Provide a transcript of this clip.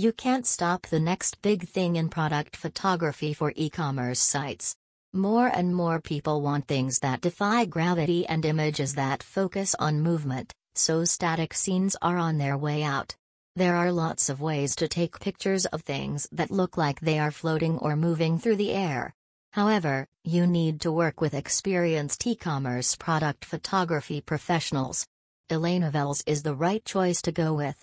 You can't stop the next big thing in product photography for e commerce sites. More and more people want things that defy gravity and images that focus on movement, so static scenes are on their way out. There are lots of ways to take pictures of things that look like they are floating or moving through the air. However, you need to work with experienced e-commerce product photography professionals. Elena Vels is the right choice to go with.